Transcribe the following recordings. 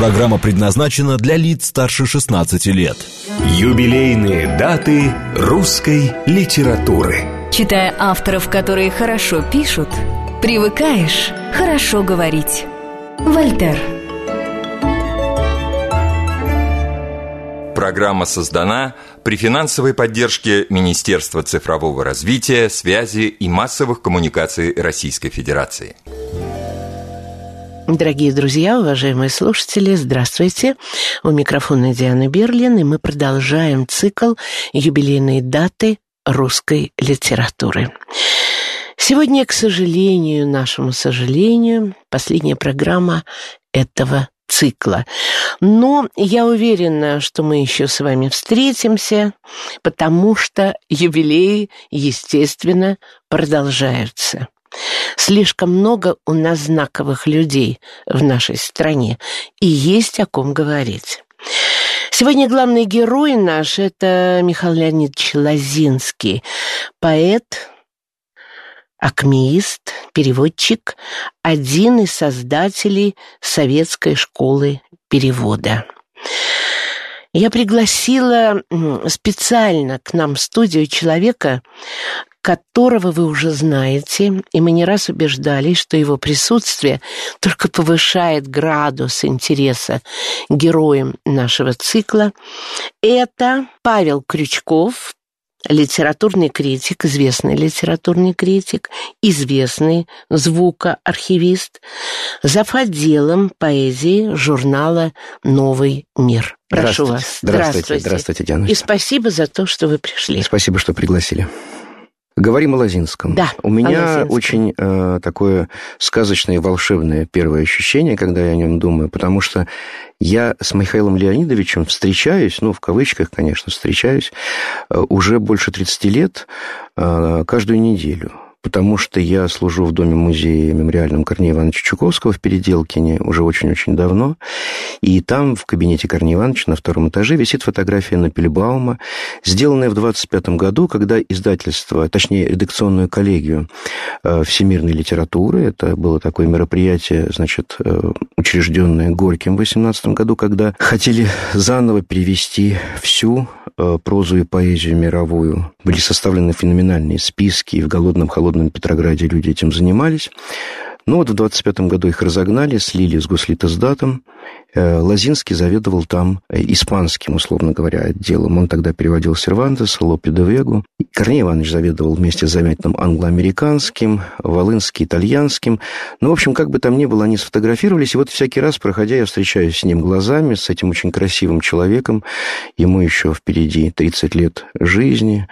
Программа предназначена для лиц старше 16 лет. Юбилейные даты русской литературы. Читая авторов, которые хорошо пишут, привыкаешь хорошо говорить. Вольтер. Программа создана при финансовой поддержке Министерства цифрового развития, связи и массовых коммуникаций Российской Федерации. Дорогие друзья, уважаемые слушатели, здравствуйте. У микрофона Диана Берлин, и мы продолжаем цикл юбилейные даты русской литературы. Сегодня, к сожалению, нашему сожалению, последняя программа этого цикла. Но я уверена, что мы еще с вами встретимся, потому что юбилеи, естественно, продолжаются. Слишком много у нас знаковых людей в нашей стране, и есть о ком говорить. Сегодня главный герой наш – это Михаил Леонидович Лозинский, поэт, акмеист, переводчик, один из создателей советской школы перевода. Я пригласила специально к нам в студию человека, которого вы уже знаете, и мы не раз убеждались, что его присутствие только повышает градус интереса героям нашего цикла. Это Павел Крючков, литературный критик, известный литературный критик, известный звукоархивист, зав. отделом поэзии журнала «Новый мир». Прошу здравствуйте. вас. Здравствуйте. Здравствуйте, здравствуйте Диана. И спасибо за то, что вы пришли. Спасибо, что пригласили. Говорим о Лозинском. Да, У меня очень э, такое сказочное и волшебное первое ощущение, когда я о нем думаю, потому что я с Михаилом Леонидовичем встречаюсь, ну, в кавычках, конечно, встречаюсь, э, уже больше 30 лет э, каждую неделю потому что я служу в Доме-музее мемориальном Корнея Ивановича Чуковского в Переделкине уже очень-очень давно. И там, в кабинете Корнея Ивановича на втором этаже, висит фотография Напельбаума, сделанная в 25 году, когда издательство, точнее, редакционную коллегию э, всемирной литературы, это было такое мероприятие, значит, э, учрежденное Горьким в 18 году, когда хотели заново перевести всю э, прозу и поэзию мировую. Были составлены феноменальные списки, и в «Голодном холодном холодном Петрограде люди этим занимались. Ну вот в 25 году их разогнали, слили с Гослитоздатом. Э, Лозинский заведовал там э, испанским, условно говоря, отделом. Он тогда переводил Сервантеса, Лопе де Вегу. Корней Иванович заведовал вместе с заметным англо-американским, Волынский итальянским. Ну, в общем, как бы там ни было, они сфотографировались. И вот всякий раз, проходя, я встречаюсь с ним глазами, с этим очень красивым человеком. Ему еще впереди 30 лет жизни.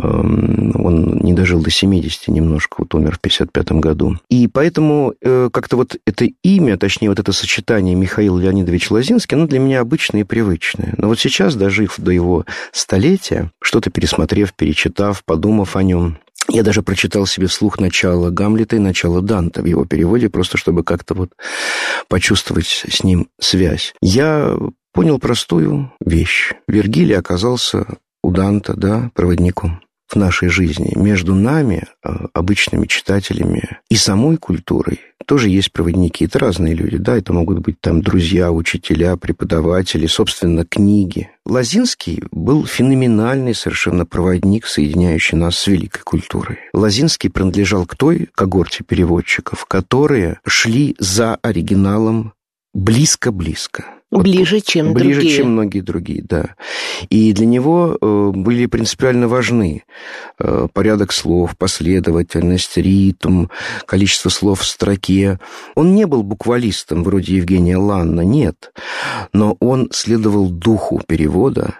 Эм, он не дожил до 70 немножко, вот умер в 55 году. И поэтому э, как-то вот это имя, точнее, вот это сочетание Михаил Леонидович Лозинский, оно для меня обычное и привычное. Но вот сейчас, дожив до его столетия, что-то пересмотрев, перечитав, подумав о нем, я даже прочитал себе вслух начало Гамлета и начало Данта в его переводе, просто чтобы как-то вот почувствовать с ним связь. Я понял простую вещь. Вергилий оказался у Данта, да, проводником в нашей жизни. Между нами, э, обычными читателями, и самой культурой тоже есть проводники. Это разные люди, да, это могут быть там друзья, учителя, преподаватели, собственно, книги. Лазинский был феноменальный совершенно проводник, соединяющий нас с великой культурой. Лазинский принадлежал к той когорте переводчиков, которые шли за оригиналом близко-близко. Ближе, чем Ближе, другие. чем многие другие, да. И для него э, были принципиально важны э, порядок слов, последовательность, ритм, количество слов в строке. Он не был буквалистом вроде Евгения Ланна, нет. Но он следовал духу перевода,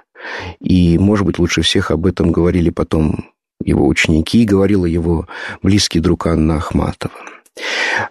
и, может быть, лучше всех об этом говорили потом его ученики, говорила его близкий друг Анна Ахматова.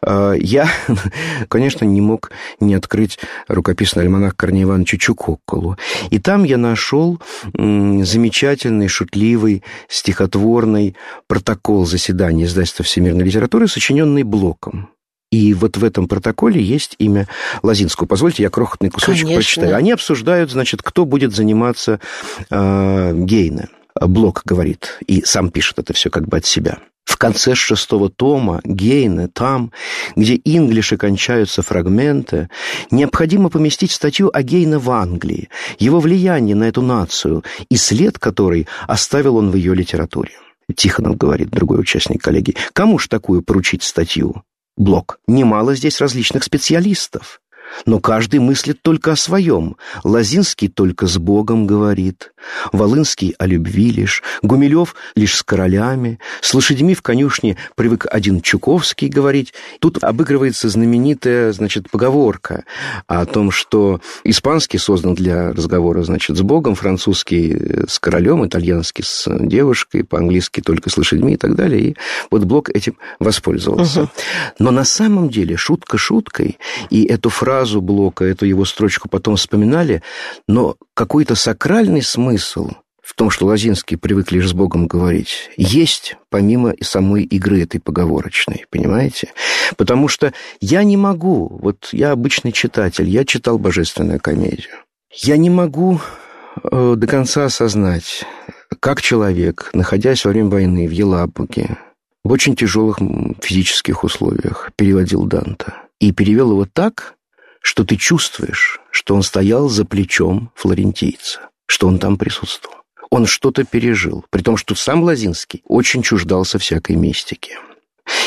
А, я, конечно, не мог не открыть рукописный альманах Корнея Ивановича Чукоколу. И там я нашел замечательный, шутливый, стихотворный протокол заседания издательства всемирной литературы, сочиненный Блоком. И вот в этом протоколе есть имя Лазинского. Позвольте, я крохотный кусочек Конечно. прочитаю. Они обсуждают, значит, кто будет заниматься э, Гейне. Блок говорит, и сам пишет это все как бы от себя. В конце шестого тома Гейне, там, где инглиши кончаются фрагменты, необходимо поместить статью о Гейне в Англии, его влияние на эту нацию и след которой оставил он в ее литературе. Тихонов говорит, другой участник коллеги, кому ж такую поручить статью? Блок. Немало здесь различных специалистов. Но каждый мыслит только о своем. Лазинский только с Богом говорит. Волынский о любви лишь. Гумилев лишь с королями. С лошадьми в конюшне привык один Чуковский говорить. Тут обыгрывается знаменитая, значит, поговорка о том, что испанский создан для разговора, значит, с Богом, французский с королем, итальянский с девушкой, по-английски только с лошадьми и так далее. И вот Блок этим воспользовался. Угу. Но на самом деле шутка шуткой, и эту фразу фразу Блока, эту его строчку потом вспоминали, но какой-то сакральный смысл в том, что Лозинский привык лишь с Богом говорить, есть помимо самой игры этой поговорочной, понимаете? Потому что я не могу, вот я обычный читатель, я читал божественную комедию, я не могу э, до конца осознать, как человек, находясь во время войны в Елабуге, в очень тяжелых физических условиях, переводил Данта. И перевел его так, что ты чувствуешь, что он стоял за плечом флорентийца, что он там присутствовал. Он что-то пережил, при том, что сам Лазинский очень чуждался всякой мистики.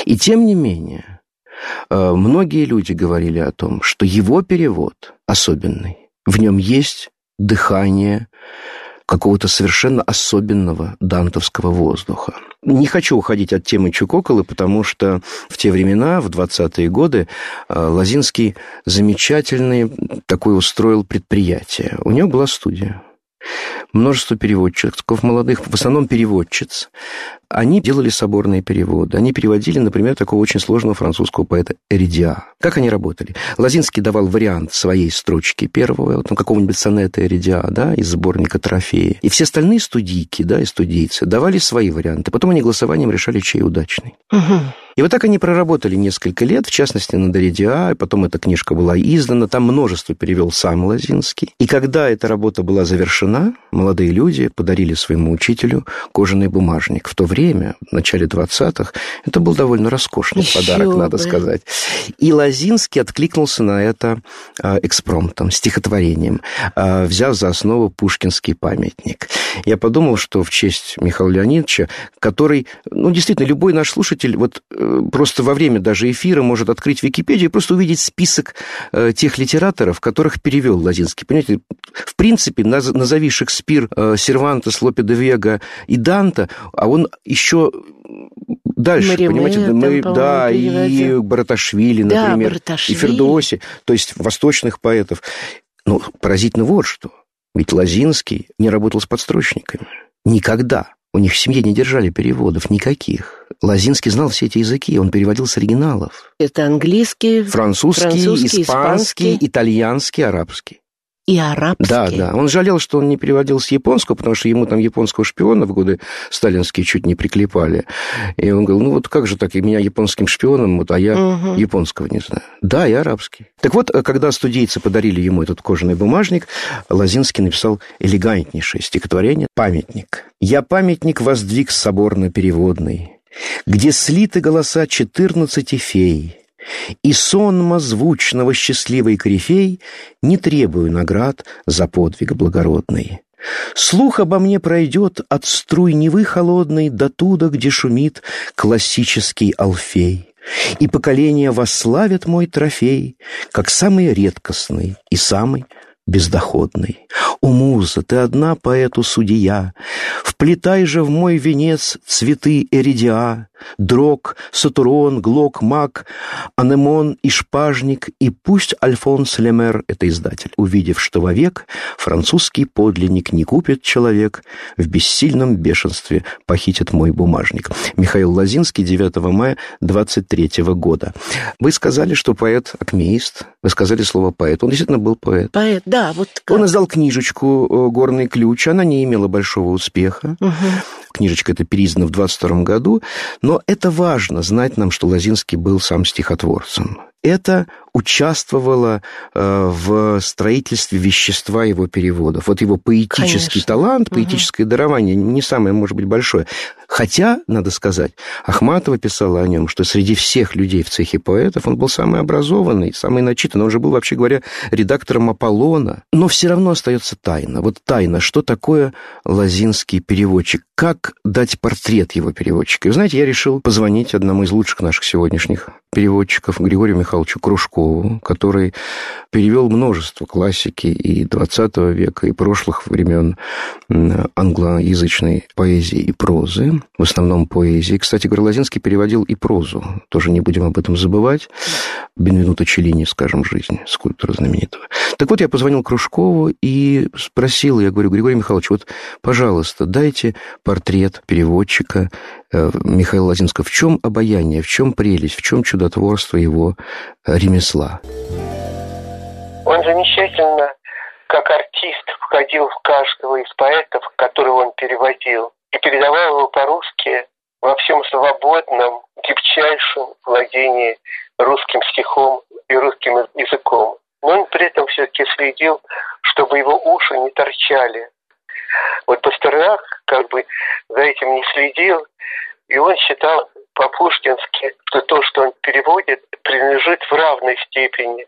И тем не менее, э, многие люди говорили о том, что его перевод особенный. В нем есть дыхание какого-то совершенно особенного дантовского воздуха. Не хочу уходить от темы Чукоколы, потому что в те времена, в 20-е годы, э, Лазинский замечательный такой устроил предприятие. У него была студия множество переводчиков молодых, в основном переводчиц. Они делали соборные переводы. Они переводили, например, такого очень сложного французского поэта Эридиа. Как они работали? Лазинский давал вариант своей строчки первого, вот, какого-нибудь сонета Эридиа, да, из сборника «Трофеи». И все остальные студийки, да, и студийцы давали свои варианты. Потом они голосованием решали, чей удачный. Угу. И вот так они проработали несколько лет, в частности, на Доридиа, и потом эта книжка была издана, там множество перевел сам Лозинский. И когда эта работа была завершена, молодые люди подарили своему учителю кожаный бумажник. В то время, в начале 20-х, это был довольно роскошный Еще подарок, бы. надо сказать. И Лозинский откликнулся на это а, экспромтом, стихотворением, а, взяв за основу пушкинский памятник. Я подумал, что в честь Михаила Леонидовича, который, ну, действительно, любой наш слушатель, вот Э, просто во время даже эфира может открыть Википедию и просто увидеть список э, тех литераторов, которых перевел Лазинский. Понимаете, в принципе, назови Шекспир, э, Сервантес, Лопе де Вега и Данта, а он еще дальше, Мариме, понимаете, мы, да, и Бараташвили, да, например, Бараташвили. и Фердоси, то есть восточных поэтов. Но поразительно вот что. Ведь Лазинский не работал с подстрочниками. Никогда. У них в семье не держали переводов никаких. Лазинский знал все эти языки, он переводил с оригиналов. Это английский, французский, французский испанский, испанский, итальянский, арабский и арабский. Да, да. Он жалел, что он не переводил с японского, потому что ему там японского шпиона в годы сталинские чуть не приклепали. И он говорил, ну вот как же так, и меня японским шпионом, вот, а я угу. японского не знаю. Да, и арабский. Так вот, когда студийцы подарили ему этот кожаный бумажник, Лазинский написал элегантнейшее стихотворение «Памятник». «Я памятник воздвиг соборно-переводный, где слиты голоса четырнадцати фей, и сонма звучного счастливой корифей не требую наград за подвиг благородный. Слух обо мне пройдет от струй Невы холодной до туда, где шумит классический алфей. И поколения восславят мой трофей, как самый редкостный и самый бездоходный. О, муза, ты одна поэту судья, Вплетай же в мой венец цветы эридиа, Дрог, Сатурон, Глок, Мак, Анемон и Шпажник, и пусть Альфонс Лемер, это издатель, увидев, что вовек французский подлинник не купит человек, в бессильном бешенстве похитит мой бумажник. Михаил Лазинский, 9 мая 23 года. Вы сказали, что поэт акмеист, вы сказали слово поэт. Он действительно был поэт. Поэт, да. Вот как. Он издал книжечку э, «Горный ключ». Она не имела большого успеха. Угу. Книжечка эта переиздана в 22 году. Но это важно, знать нам, что Лозинский был сам стихотворцем. Это участвовало э, в строительстве вещества его переводов. Вот его поэтический Конечно. талант, поэтическое угу. дарование не самое, может быть, большое. Хотя, надо сказать, Ахматова писала о нем, что среди всех людей в цехе поэтов он был самый образованный, самый начитанный. Он же был, вообще говоря, редактором Аполлона. Но все равно остается тайна. Вот тайна, что такое лазинский переводчик? Как дать портрет его переводчика? И, вы знаете, я решил позвонить одному из лучших наших сегодняшних переводчиков, Григорию Михайловичу Кружкову, который перевел множество классики и XX века, и прошлых времен англоязычной поэзии и прозы, в основном поэзии. Кстати, Горлозинский переводил и прозу, тоже не будем об этом забывать. Бенвенуто Челлини, скажем, жизнь скульптора знаменитого. Так вот, я позвонил Кружкову и спросил, я говорю, Григорий Михайлович, вот, пожалуйста, дайте портрет переводчика Михаила Лазинского, в чем обаяние, в чем прелесть, в чем чудотворство его э, ремесла? Он замечательно, как артист, входил в каждого из поэтов, которого он переводил, и передавал его по-русски во всем свободном, гибчайшем владении русским стихом и русским языком. Но он при этом все-таки следил, чтобы его уши не торчали. Вот Пастернак как бы за этим не следил, и он считал по-пушкински, что то, что он переводит, принадлежит в равной степени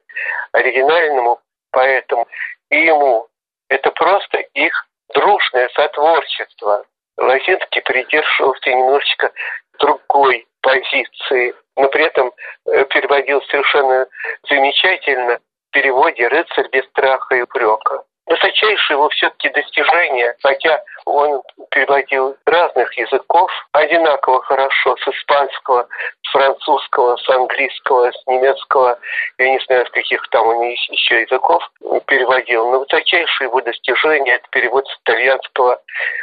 оригинальному поэтому и ему. Это просто их дружное сотворчество. Лозинский придерживался немножечко другой позиции, но при этом э, переводил совершенно замечательно в переводе «Рыцарь без страха и упрека» высочайшее его все-таки достижение, хотя он переводил разных языков одинаково хорошо, с испанского, с французского, с английского, с немецкого, я не знаю, с каких там он еще языков переводил, но высочайшее его достижение – это перевод с итальянского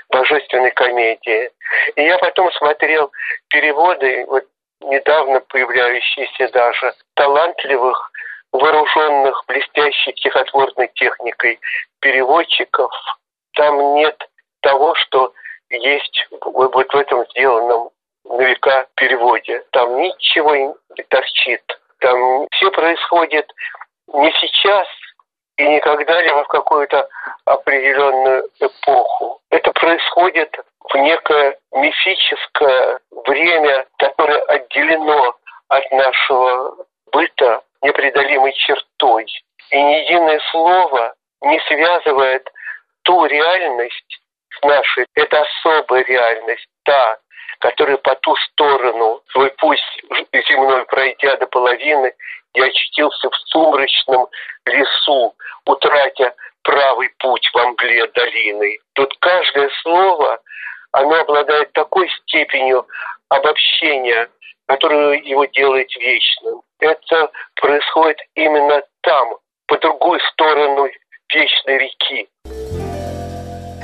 «Божественной комедии». И я потом смотрел переводы, вот недавно появляющиеся даже, талантливых вооруженных блестящей стихотворной техникой переводчиков, там нет того, что есть вот в этом сделанном на века переводе. Там ничего не торчит. Там все происходит не сейчас и не когда-либо в какую-то определенную эпоху. Это происходит в некое мифическое время, которое отделено от нашего быта непреодолимой чертой. И ни единое слово не связывает ту реальность с нашей. Это особая реальность, та, которая по ту сторону, свой путь земной пройдя до половины, я очутился в сумрачном лесу, утратя правый путь во мгле долины. Тут каждое слово, оно обладает такой степенью обобщения, которую его делает вечным. Это происходит именно там, по другую сторону вечной реки.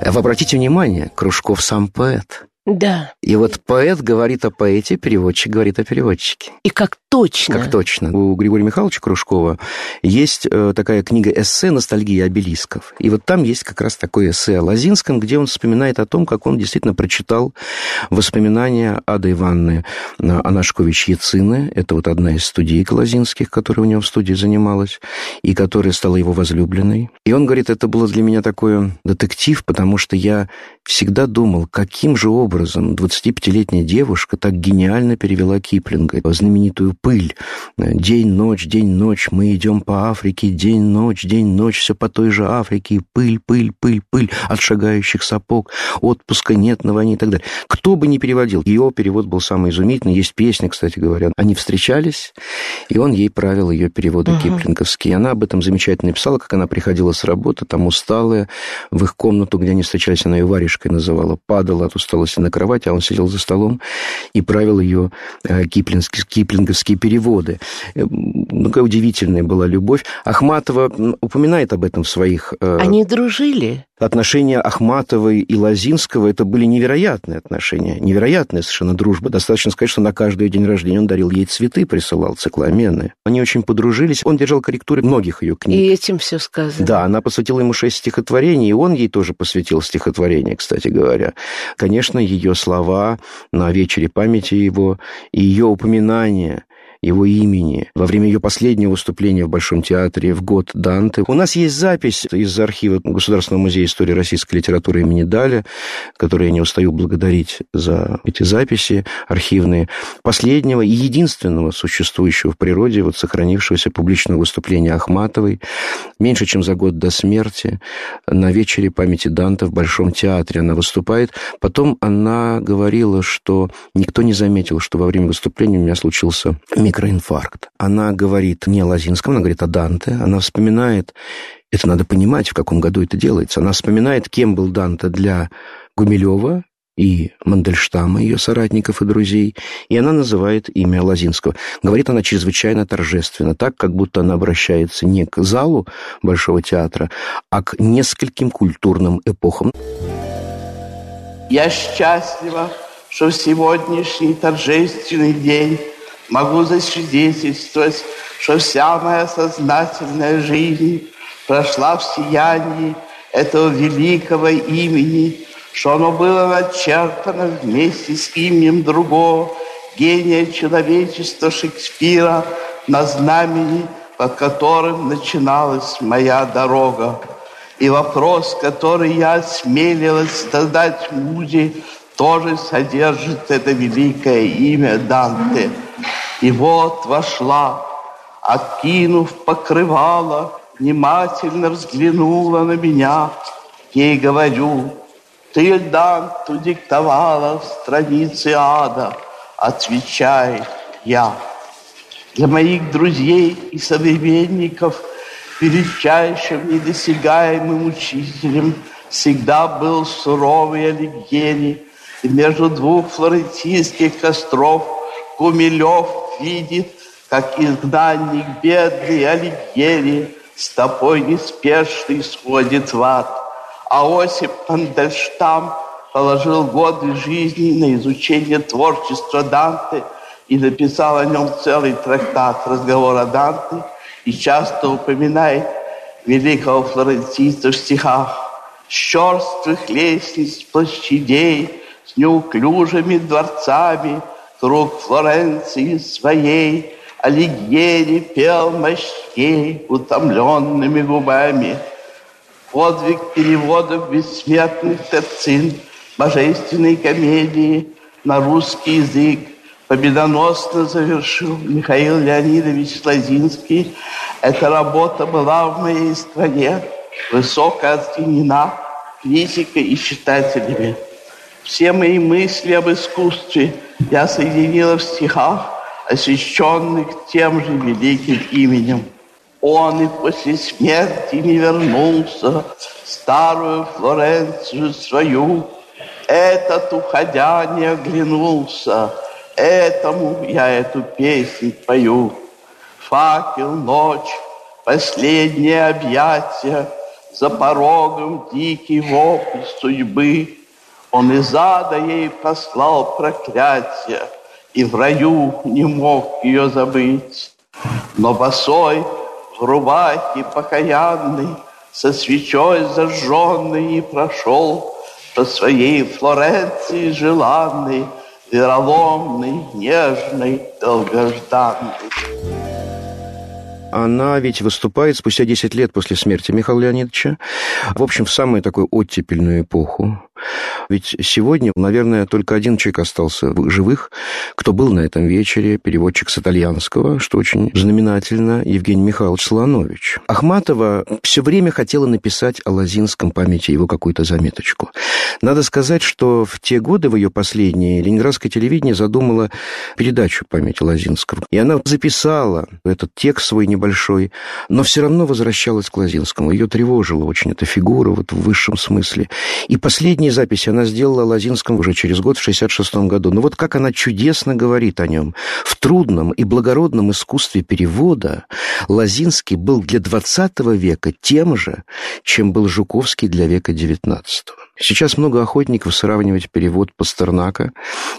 Вы обратите внимание, Кружков сам поэт. Да. И вот поэт говорит о поэте, переводчик говорит о переводчике. И как точно. Как точно. У Григория Михайловича Кружкова есть э, такая книга эссе «Ностальгия обелисков». И вот там есть как раз такое эссе о Лозинском, где он вспоминает о том, как он действительно прочитал воспоминания Ады Ивановны Анашкович-Яцины. Это вот одна из студиек Лозинских, которая у него в студии занималась, и которая стала его возлюбленной. И он говорит, это было для меня такой детектив, потому что я всегда думал, каким же образом 25-летняя девушка так гениально перевела Киплинга, знаменитую «Пыль». День-ночь, день-ночь, мы идем по Африке, день-ночь, день-ночь, все по той же Африке, пыль, пыль, пыль, пыль от шагающих сапог, отпуска нет на войне и так далее. Кто бы ни переводил, ее перевод был самый изумительный. Есть песня, кстати говоря. Они встречались, и он ей правил ее переводы угу. киплинговские. Она об этом замечательно писала, как она приходила с работы, там усталая, в их комнату, где они встречались, она ее варежкой называла, падала от усталости на кровать, а он сидел за столом и правил ее э, киплинговские, киплинговские переводы. Ну, какая удивительная была любовь. Ахматова упоминает об этом в своих... Э, Они дружили? Отношения Ахматовой и Лозинского это были невероятные отношения, невероятная совершенно дружба. Достаточно сказать, что на каждый день рождения он дарил ей цветы, присылал цикламены. Они очень подружились. Он держал корректуры многих ее книг. И этим все сказано. Да, она посвятила ему шесть стихотворений, и он ей тоже посвятил стихотворение, кстати говоря. Конечно, ее слова на вечере памяти его и ее упоминание его имени во время ее последнего выступления в Большом театре в год Данте. У нас есть запись из архива Государственного музея истории российской литературы имени Даля, который я не устаю благодарить за эти записи архивные, последнего и единственного существующего в природе, вот сохранившегося публичного выступления Ахматовой, меньше чем за год до смерти, на вечере памяти Данте в Большом театре она выступает. Потом она говорила, что никто не заметил, что во время выступления у меня случился микроинфаркт. Она говорит не о Лазинском, она говорит о Данте. Она вспоминает, это надо понимать, в каком году это делается. Она вспоминает, кем был Данте для Гумилева, и Мандельштама, ее соратников и друзей, и она называет имя Лазинского. Говорит она чрезвычайно торжественно, так, как будто она обращается не к залу Большого театра, а к нескольким культурным эпохам. Я счастлива, что в сегодняшний торжественный день могу засвидетельствовать, что вся моя сознательная жизнь прошла в сиянии этого великого имени, что оно было начертано вместе с именем другого гения человечества Шекспира на знамени, под которым начиналась моя дорога. И вопрос, который я осмелилась задать Музе, тоже содержит это великое имя Данте. И вот вошла, откинув покрывало, внимательно взглянула на меня. Ей говорю, ты, Данту, диктовала страницы ада. Отвечай я. Для моих друзей и современников величайшим недосягаемым учителем всегда был суровый Алигьери. И между двух флорентийских костров Кумилев видит, как изгнанник бедный Алигьери с тобой неспешно сходит в ад. А Осип Мандельштам положил годы жизни на изучение творчества Данте и написал о нем целый трактат «Разговор о Данте» и часто упоминает великого флорентийца в стихах с черствых лестниц площадей, с неуклюжими дворцами, круг Флоренции своей, Алигьери пел мощней утомленными губами. Подвиг переводов бессмертных терцин, божественной комедии на русский язык победоносно завершил Михаил Леонидович Лазинский. Эта работа была в моей стране высоко оценена критикой и читателями. Все мои мысли об искусстве я соединила в стихах, освященных тем же великим именем. Он и после смерти не вернулся в старую Флоренцию свою. Этот, уходя, не оглянулся. Этому я эту песнь пою. Факел, ночь, последнее объятие, За порогом дикий вопль судьбы. Он из ада ей послал проклятие, И в раю не мог ее забыть. Но босой в рубахе покаянный, Со свечой зажженный и прошел По своей Флоренции желанной, Вероломный, нежный, долгожданный. Она ведь выступает спустя 10 лет после смерти Михаила Леонидовича. В общем, в самую такую оттепельную эпоху. Ведь сегодня, наверное, только один человек остался в живых, кто был на этом вечере, переводчик с итальянского, что очень знаменательно, Евгений Михайлович Солонович. Ахматова все время хотела написать о Лазинском памяти его какую-то заметочку. Надо сказать, что в те годы, в ее последние, ленинградское телевидение задумало передачу памяти Лазинского. И она записала этот текст свой небольшой, но все равно возвращалась к Лазинскому. Ее тревожила очень эта фигура вот в высшем смысле. И последние записи она сделала о уже через год, в 66 году. Но вот как она чудесно говорит о нем. В трудном и благородном искусстве перевода Лазинский был для XX века тем же, чем был Жуковский для века XIX. Сейчас много охотников сравнивать перевод Пастернака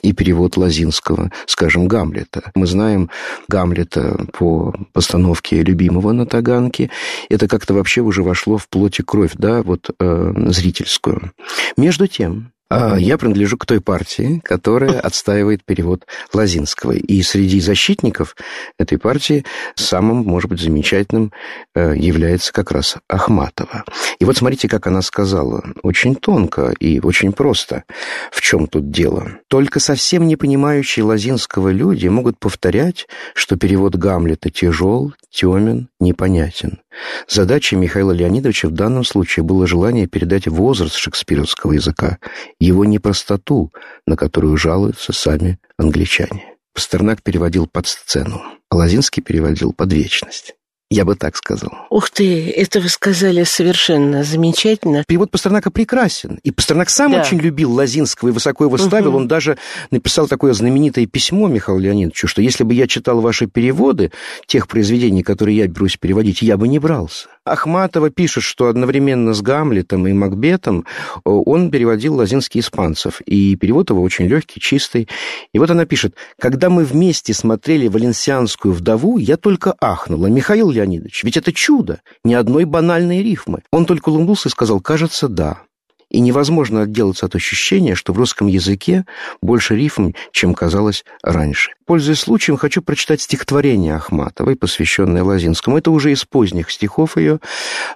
и перевод Лазинского, скажем, Гамлета. Мы знаем Гамлета по постановке любимого на Таганке. Это как-то вообще уже вошло в плоть и кровь, да, вот э, зрительскую. Между тем, я принадлежу к той партии, которая отстаивает перевод Лазинского. И среди защитников этой партии самым, может быть, замечательным э, является как раз Ахматова. И вот смотрите, как она сказала. Очень тонко и очень просто. В чем тут дело? Только совсем не понимающие Лазинского люди могут повторять, что перевод Гамлета тяжел, темен, непонятен. Задачей Михаила Леонидовича в данном случае было желание передать возраст шекспировского языка, его непростоту, на которую жалуются сами англичане. Пастернак переводил под сцену, Лозинский переводил под вечность. Я бы так сказал. Ух ты, это вы сказали совершенно замечательно. Перевод Пастернака прекрасен. И Пастернак сам да. очень любил Лазинского и высоко его ставил. Угу. Он даже написал такое знаменитое письмо Михаилу Леонидовичу, что если бы я читал ваши переводы тех произведений, которые я берусь переводить, я бы не брался. Ахматова пишет, что одновременно с Гамлетом и Макбетом э, он переводил лазинский испанцев. И перевод его очень легкий, чистый. И вот она пишет, «Когда мы вместе смотрели «Валенсианскую вдову», я только ахнула. Михаил Леонидович, ведь это чудо, ни одной банальной рифмы». Он только улыбнулся и сказал, «Кажется, да». И невозможно отделаться от ощущения, что в русском языке больше рифм, чем казалось раньше. Пользуясь случаем, хочу прочитать стихотворение Ахматовой, посвященное Лазинскому. Это уже из поздних стихов ее.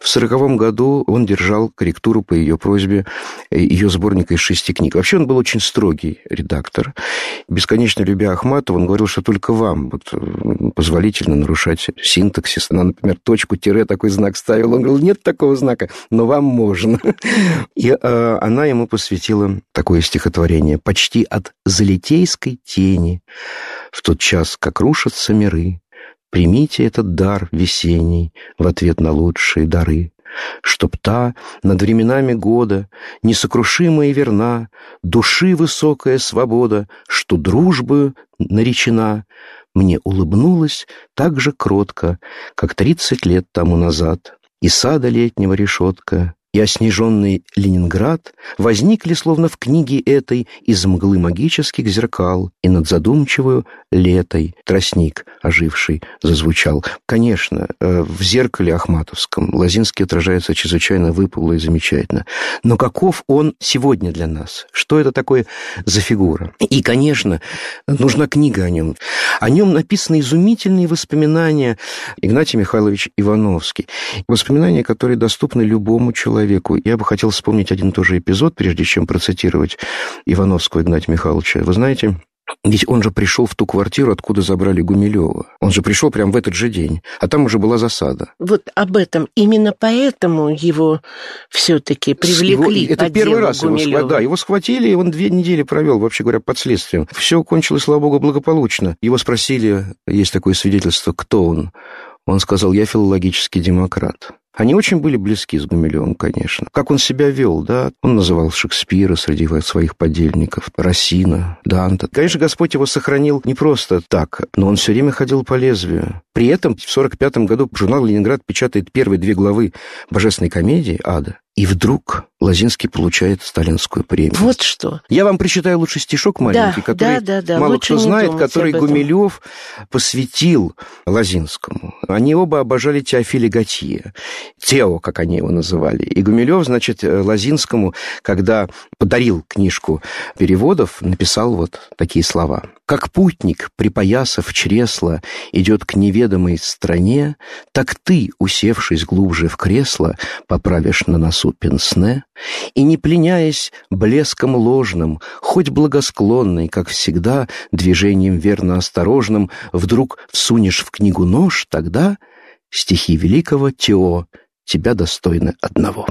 В сороковом году он держал корректуру по ее просьбе ее сборника из шести книг. Вообще он был очень строгий редактор. Бесконечно любя Ахматову, он говорил, что только вам вот, позволительно нарушать синтаксис. Она, например, точку, тире, такой знак ставила. Он говорил, нет такого знака, но вам можно. И э, она ему посвятила такое стихотворение «Почти от залитейской тени» в тот час, как рушатся миры, примите этот дар весенний в ответ на лучшие дары, чтоб та над временами года несокрушима и верна, души высокая свобода, что дружбы наречена, мне улыбнулась так же кротко, как тридцать лет тому назад, и сада летнего решетка, и оснеженный Ленинград возникли, словно в книге этой, из мглы магических зеркал, и над задумчивую летой тростник, оживший, зазвучал. Конечно, э, в зеркале Ахматовском Лозинский отражается чрезвычайно выпукло и замечательно. Но каков он сегодня для нас? Что это такое за фигура? И, конечно, нужна книга о нем. О нем написаны изумительные воспоминания Игнатий Михайлович Ивановский. Воспоминания, которые доступны любому человеку человеку. Я бы хотел вспомнить один и тот же эпизод, прежде чем процитировать Ивановского Игнатия Михайловича. Вы знаете, ведь он же пришел в ту квартиру, откуда забрали Гумилева. Он же пришел прямо в этот же день, а там уже была засада. Вот об этом. Именно поэтому его все-таки привлекли его, Это первый раз Гумилева. его, да, его схватили, и он две недели провел, вообще говоря, под следствием. Все кончилось, слава богу, благополучно. Его спросили, есть такое свидетельство, кто он. Он сказал, я филологический демократ. Они очень были близки с Гумилевым, конечно. Как он себя вел, да? Он называл Шекспира среди своих подельников, Росина, Данта. Конечно, Господь его сохранил не просто так, но он все время ходил по лезвию. При этом в 1945 году журнал «Ленинград» печатает первые две главы божественной комедии «Ада». И вдруг Лазинский получает сталинскую премию. Вот что. Я вам прочитаю лучше стишок маленький, да, который да, да, да. мало лучше кто знает, который Гумилев посвятил Лазинскому. Они оба обожали Теофиля Готье. Тео, как они его называли. И Гумилев, значит, Лазинскому, когда подарил книжку переводов, написал вот такие слова. «Как путник, припоясав чресло, идет к неведомой стране, так ты, усевшись глубже в кресло, поправишь на носу пенсне, и, не пленяясь блеском ложным, хоть благосклонный, как всегда, движением верно осторожным, вдруг всунешь в книгу нож, тогда стихи великого Тео тебя достойны одного.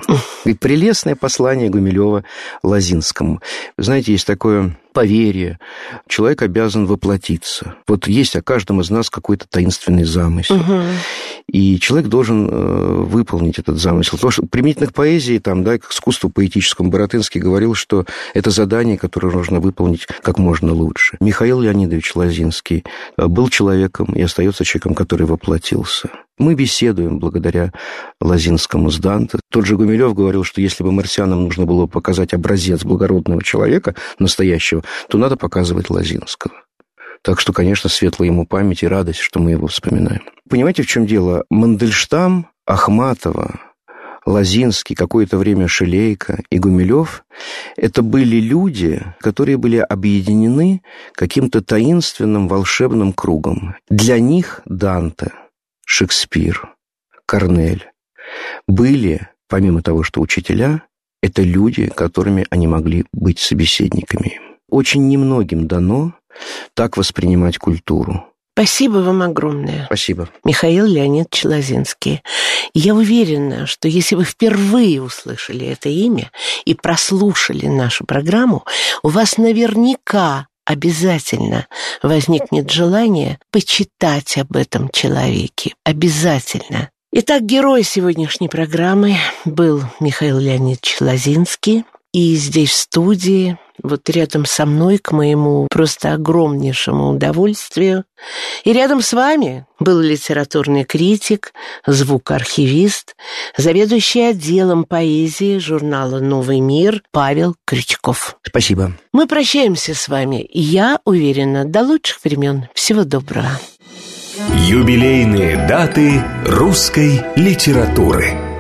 И прелестное послание Гумилева Лазинскому. Вы знаете, есть такое поверье. Человек обязан воплотиться. Вот есть о каждом из нас какой-то таинственный замысел. Угу. И человек должен э, выполнить этот замысел. Потому что применительно к поэзии, там, да, к искусству поэтическому, Боротынский говорил, что это задание, которое нужно выполнить как можно лучше. Михаил Леонидович Лазинский э, был человеком и остается человеком, который воплотился. Мы беседуем благодаря Лазинскому с Данте. Тот же Гумилев говорил, что если бы марсианам нужно было показать образец благородного человека, настоящего, то надо показывать Лазинского. Так что, конечно, светлая ему память и радость, что мы его вспоминаем. Понимаете, в чем дело? Мандельштам, Ахматова, Лазинский, какое-то время Шелейко и Гумилев – это были люди, которые были объединены каким-то таинственным волшебным кругом. Для них Данте, Шекспир, Корнель были, помимо того, что учителя, это люди, которыми они могли быть собеседниками. Очень немногим дано так воспринимать культуру. Спасибо вам огромное. Спасибо. Михаил Леонидович Лозинский. Я уверена, что если вы впервые услышали это имя и прослушали нашу программу, у вас наверняка обязательно возникнет желание почитать об этом человеке. Обязательно. Итак, герой сегодняшней программы был Михаил Леонидович Лозинский. И здесь в студии, вот рядом со мной, к моему просто огромнейшему удовольствию, и рядом с вами был литературный критик, звукоархивист, заведующий отделом поэзии журнала «Новый мир» Павел Крючков. Спасибо. Мы прощаемся с вами, и я уверена, до лучших времен. Всего доброго. Юбилейные даты русской литературы.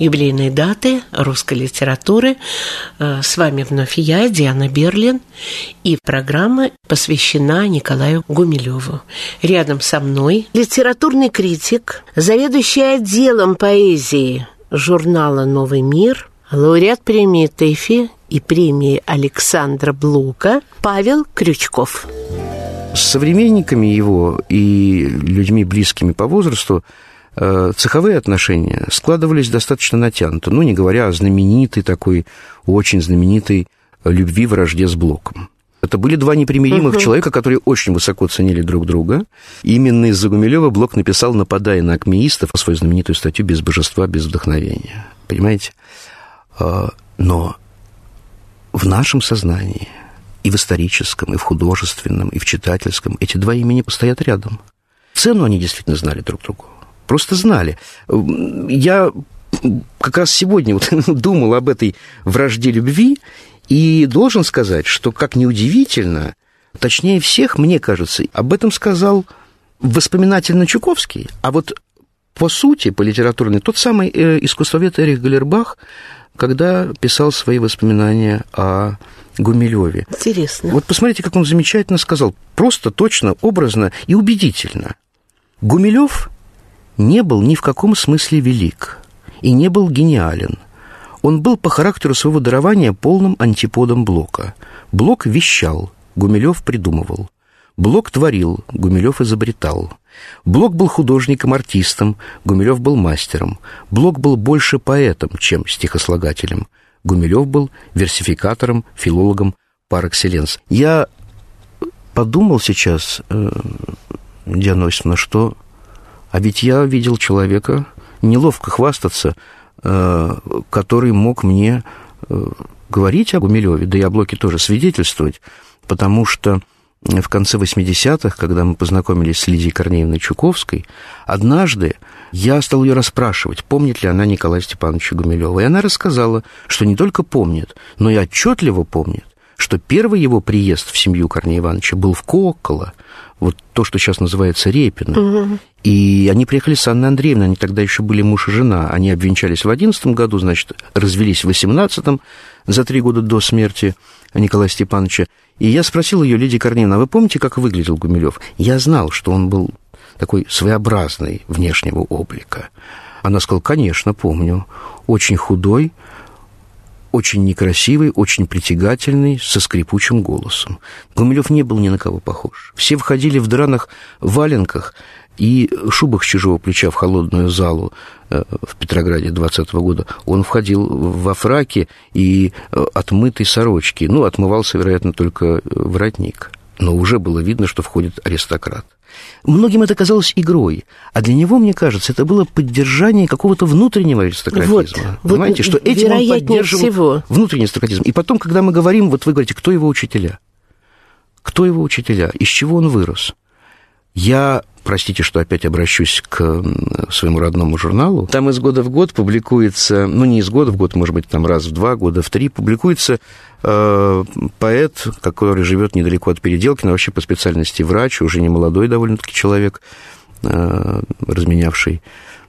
юбилейные даты русской литературы. Э, с вами вновь я, Диана Берлин, и программа посвящена Николаю Гумилеву. Рядом со мной литературный критик, заведующий отделом поэзии журнала «Новый мир», лауреат премии ТЭФИ и премии Александра Блука Павел Крючков. С современниками его и людьми близкими по возрасту цеховые отношения складывались достаточно натянуто, ну, не говоря о знаменитой такой, очень знаменитой любви вражде с Блоком. Это были два непримиримых угу. человека, которые очень высоко ценили друг друга. И именно из-за Гумилева Блок написал, нападая на акмеистов, свою знаменитую статью «Без божества, без вдохновения». Понимаете? А, но в нашем сознании, и в историческом, и в художественном, и в читательском, эти два имени постоят рядом. Цену они действительно знали друг другу просто знали. Я как раз сегодня вот думал об этой вражде любви, и должен сказать, что, как неудивительно, точнее всех, мне кажется, об этом сказал воспоминательно Чуковский, а вот по сути, по литературной, тот самый э, искусствовед Эрих Галербах, когда писал свои воспоминания о Гумилеве. Интересно. Вот посмотрите, как он замечательно сказал, просто, точно, образно и убедительно. Гумилев не был ни в каком смысле велик и не был гениален. Он был по характеру своего дарования полным антиподом Блока. Блок вещал, Гумилев придумывал. Блок творил, Гумилев изобретал. Блок был художником-артистом, Гумилев был мастером. Блок был больше поэтом, чем стихослагателем. Гумилев был версификатором, филологом par excellence. Я подумал сейчас, э, Диана Осиповна, что а ведь я видел человека, неловко хвастаться, э, который мог мне э, говорить о Гумилеве, да и о Блоке тоже свидетельствовать, потому что в конце 80-х, когда мы познакомились с Лидией Корнеевной Чуковской, однажды я стал ее расспрашивать, помнит ли она Николая Степановича Гумилева. И она рассказала, что не только помнит, но и отчетливо помнит, что первый его приезд в семью Корнея Ивановича был в Коколо, вот то, что сейчас называется Репино. Угу. И они приехали с Анной Андреевной, они тогда еще были муж и жена. Они обвенчались в одиннадцатом году, значит, развелись в восемнадцатом, за три года до смерти Николая Степановича. И я спросил ее, Лидия Корнеевна, а вы помните, как выглядел Гумилев? Я знал, что он был такой своеобразный внешнего облика. Она сказала, конечно, помню. Очень худой, очень некрасивый, очень притягательный, со скрипучим голосом. Гумилев не был ни на кого похож. Все входили в драных валенках и шубах с чужого плеча в холодную залу э, в Петрограде 20 -го года. Он входил во фраке и э, отмытой сорочки. Ну, отмывался, вероятно, только воротник. Но уже было видно, что входит аристократ. Многим это казалось игрой, а для него, мне кажется, это было поддержание какого-то внутреннего аристократизма. Вот, Понимаете, вот, что этим он поддерживал всего. внутренний аристократизм. И потом, когда мы говорим, вот вы говорите, кто его учителя? Кто его учителя? Из чего он вырос? Я простите, что опять обращусь к своему родному журналу. Там из года в год публикуется, ну не из года в год, может быть, там раз в два года, в три, публикуется э, поэт, который живет недалеко от Переделки, но вообще по специальности врач, уже не молодой довольно-таки человек, э, разменявший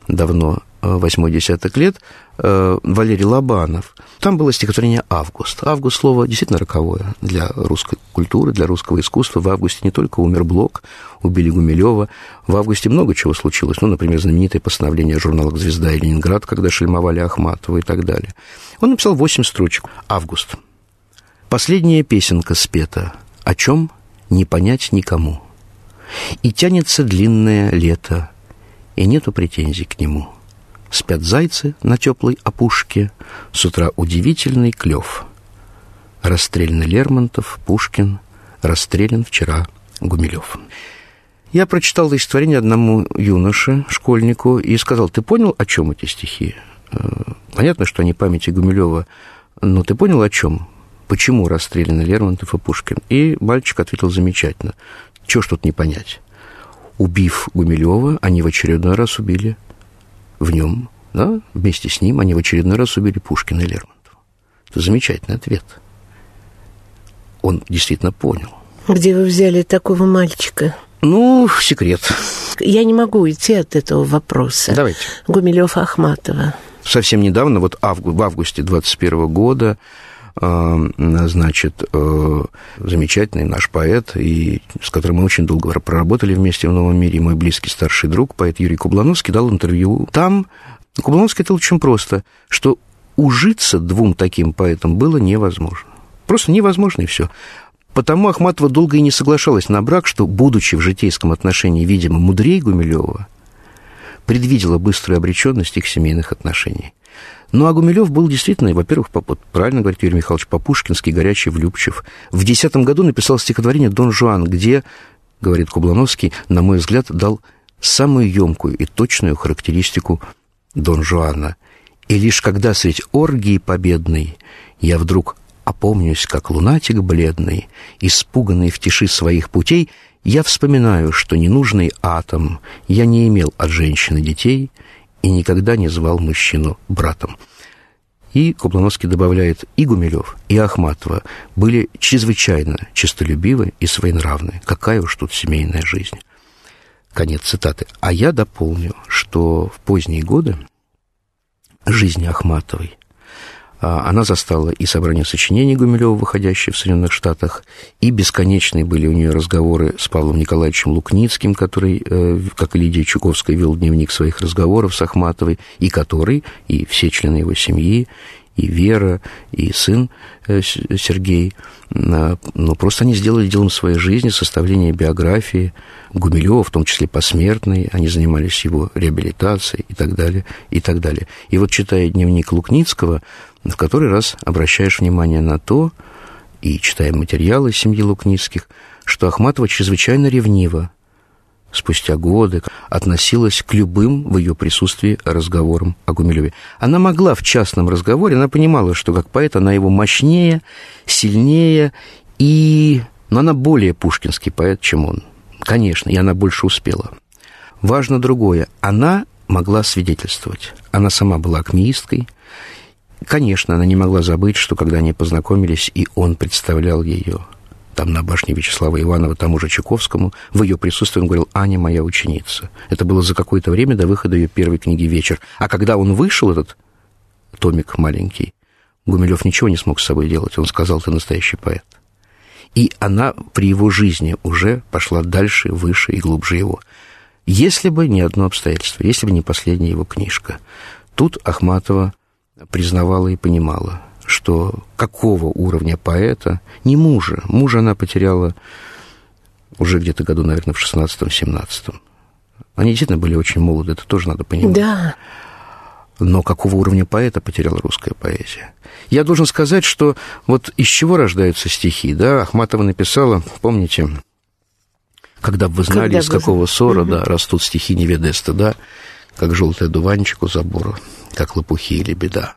давно восьмой десяток лет, э, Валерий Лобанов. Там было стихотворение «Август». «Август» слово действительно роковое для русской культуры, для русского искусства. В августе не только умер Блок, убили Гумилева. В августе много чего случилось. Ну, например, знаменитое постановление журнала «Звезда» и «Ленинград», когда шельмовали Ахматова и так далее. Он написал восемь строчек. «Август». Последняя песенка спета. О чем не понять никому. И тянется длинное лето, и нету претензий к нему – Спят зайцы на теплой опушке, С утра удивительный клев. Расстрелян Лермонтов, Пушкин, Расстрелян вчера Гумилев. Я прочитал стихотворение одному юноше, школьнику, и сказал, ты понял, о чем эти стихи? Э, понятно, что они памяти Гумилева, но ты понял, о чем? Почему расстреляны Лермонтов и Пушкин? И мальчик ответил замечательно. Чего ж тут не понять? Убив Гумилева, они в очередной раз убили в нем, да, вместе с ним они в очередной раз убили Пушкина и Лермонтова. Это замечательный ответ. Он действительно понял. Где вы взяли такого мальчика? Ну, секрет. Я не могу уйти от этого вопроса. Давайте. Гумилев Ахматова. Совсем недавно, вот в августе 21 года, значит, э, замечательный наш поэт, и с которым мы очень долго проработали вместе в «Новом мире», мой близкий старший друг, поэт Юрий Кублановский, дал интервью. Там Кублановский это очень просто, что ужиться двум таким поэтам было невозможно. Просто невозможно, и все. Потому Ахматова долго и не соглашалась на брак, что, будучи в житейском отношении, видимо, мудрее Гумилева, предвидела быструю обреченность их семейных отношений. Ну, а Гумилев был действительно, во-первых, правильно говорит Юрий Михайлович, по-пушкински горячий, влюбчив. В десятом году написал стихотворение «Дон Жуан», где, говорит Кублановский, на мой взгляд, дал самую емкую и точную характеристику Дон Жуана. И лишь когда средь оргии победной я вдруг опомнюсь, как лунатик бледный, испуганный в тиши своих путей, я вспоминаю, что ненужный атом я не имел от женщины детей — и никогда не звал мужчину братом. И Кублановский добавляет, и Гумилев, и Ахматова были чрезвычайно честолюбивы и своенравны. Какая уж тут семейная жизнь. Конец цитаты. А я дополню, что в поздние годы жизни Ахматовой она застала и собрание сочинений Гумилева, выходящее в Соединенных Штатах, и бесконечные были у нее разговоры с Павлом Николаевичем Лукницким, который, э, как и Лидия Чуковская, вел дневник своих разговоров с Ахматовой, и который, и все члены его семьи, и Вера, и сын э, Сергей, но ну, просто они сделали делом своей жизни составление биографии Гумилева, в том числе посмертной, они занимались его реабилитацией и так далее, и так далее. И вот читая дневник Лукницкого, в который раз обращаешь внимание на то, и читая материалы семьи Лукницких, что Ахматова чрезвычайно ревнива, спустя годы относилась к любым в ее присутствии разговорам о Гумилеве. Она могла в частном разговоре, она понимала, что как поэт она его мощнее, сильнее, и... но она более пушкинский поэт, чем он. Конечно, и она больше успела. Важно другое. Она могла свидетельствовать. Она сама была акмеисткой, Конечно, она не могла забыть, что когда они познакомились, и он представлял ее там на башне Вячеслава Иванова, тому же Чайковскому, в ее присутствии он говорил «Аня моя ученица». Это было за какое-то время до выхода ее первой книги «Вечер». А когда он вышел, этот томик маленький, Гумилев ничего не смог с собой делать. Он сказал «Ты настоящий поэт». И она при его жизни уже пошла дальше, выше и глубже его. Если бы не одно обстоятельство, если бы не последняя его книжка. Тут Ахматова признавала и понимала, что какого уровня поэта, не мужа, мужа она потеряла уже где-то году, наверное, в 16-17. Они действительно были очень молоды, это тоже надо понимать. Да. Но какого уровня поэта потеряла русская поэзия? Я должен сказать, что вот из чего рождаются стихи, да? Ахматова написала, помните, когда бы вы знали, когда из какого ссора, угу. да, растут стихи неведеста, да, как желтый дуванчик у забора, как лопухи или беда.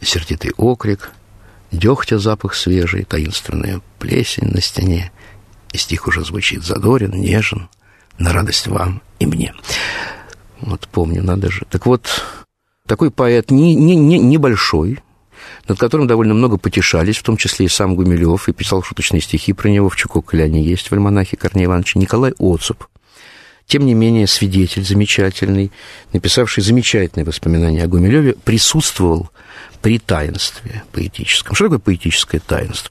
Сердитый окрик, дегтя запах свежий, таинственная плесень на стене, и стих уже звучит задорен, нежен, на радость вам и мне. Вот помню, надо же. Так вот, такой поэт не, не, не, небольшой, над которым довольно много потешались, в том числе и сам Гумилев, и писал шуточные стихи про него, в Чукоколе они есть, в альманахе Корнея Ивановича, Николай Оцуп. Тем не менее, свидетель замечательный, написавший замечательные воспоминания о Гумилеве, присутствовал при таинстве поэтическом. Что такое поэтическое таинство?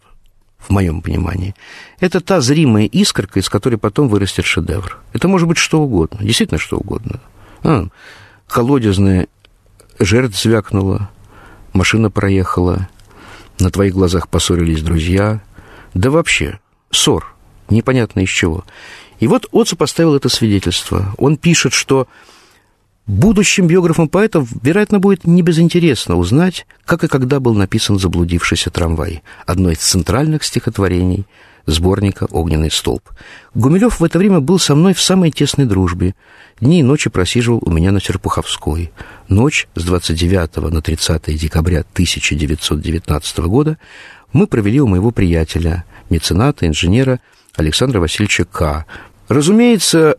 в моем понимании, это та зримая искорка, из которой потом вырастет шедевр. Это может быть что угодно, действительно что угодно. А, колодезная жертв звякнула, машина проехала, на твоих глазах поссорились друзья, да вообще, ссор, непонятно из чего. И вот Отцу поставил это свидетельство. Он пишет, что будущим биографам поэтов, вероятно, будет не безинтересно узнать, как и когда был написан «Заблудившийся трамвай», одно из центральных стихотворений сборника «Огненный столб». Гумилев в это время был со мной в самой тесной дружбе. Дни и ночи просиживал у меня на Серпуховской. Ночь с 29 на 30 декабря 1919 года мы провели у моего приятеля, мецената, инженера Александра Васильевича К. Разумеется,